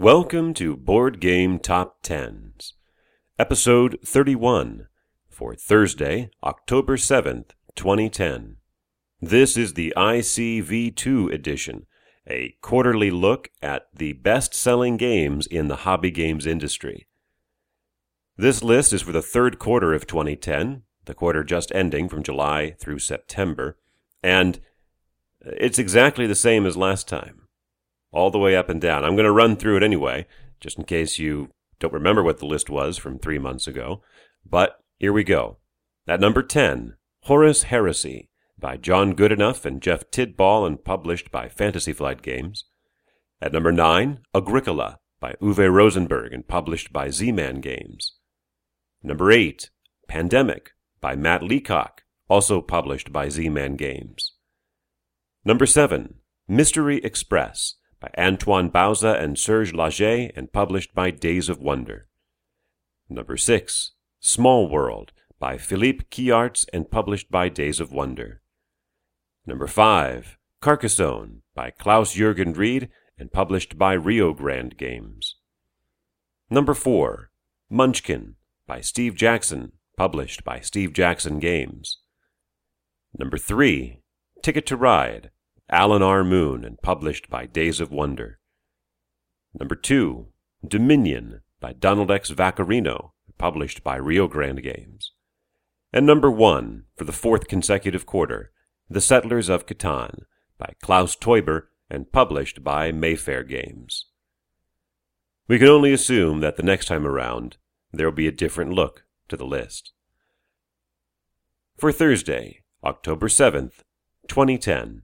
Welcome to Board Game Top Tens, Episode 31, for Thursday, October 7th, 2010. This is the ICV2 edition, a quarterly look at the best selling games in the hobby games industry. This list is for the third quarter of 2010, the quarter just ending from July through September, and it's exactly the same as last time, all the way up and down. I'm going to run through it anyway, just in case you don't remember what the list was from three months ago. But here we go. At number 10, Horus Heresy by John Goodenough and Jeff Tidball and published by Fantasy Flight Games. At number 9, Agricola by Uwe Rosenberg and published by Z-Man Games. Number 8, Pandemic by Matt Leacock, also published by Z-Man Games. Number 7, Mystery Express by Antoine Bauza and Serge Laget and published by Days of Wonder. Number 6, Small World by Philippe Keyaerts and published by Days of Wonder. Number 5, Carcassonne by Klaus Jürgen Wrede and published by Rio Grande Games. Number 4, Munchkin by Steve Jackson, published by Steve Jackson Games. Number 3, Ticket to Ride, Alan R. Moon, and published by Days of Wonder. Number 2, Dominion by Donald X. Vaccarino, published by Rio Grande Games. And number 1, for the fourth consecutive quarter, The Settlers of Catan by Klaus Teuber and published by Mayfair Games. We can only assume that the next time around there will be a different look to the list. For Thursday, October 7th, 2010.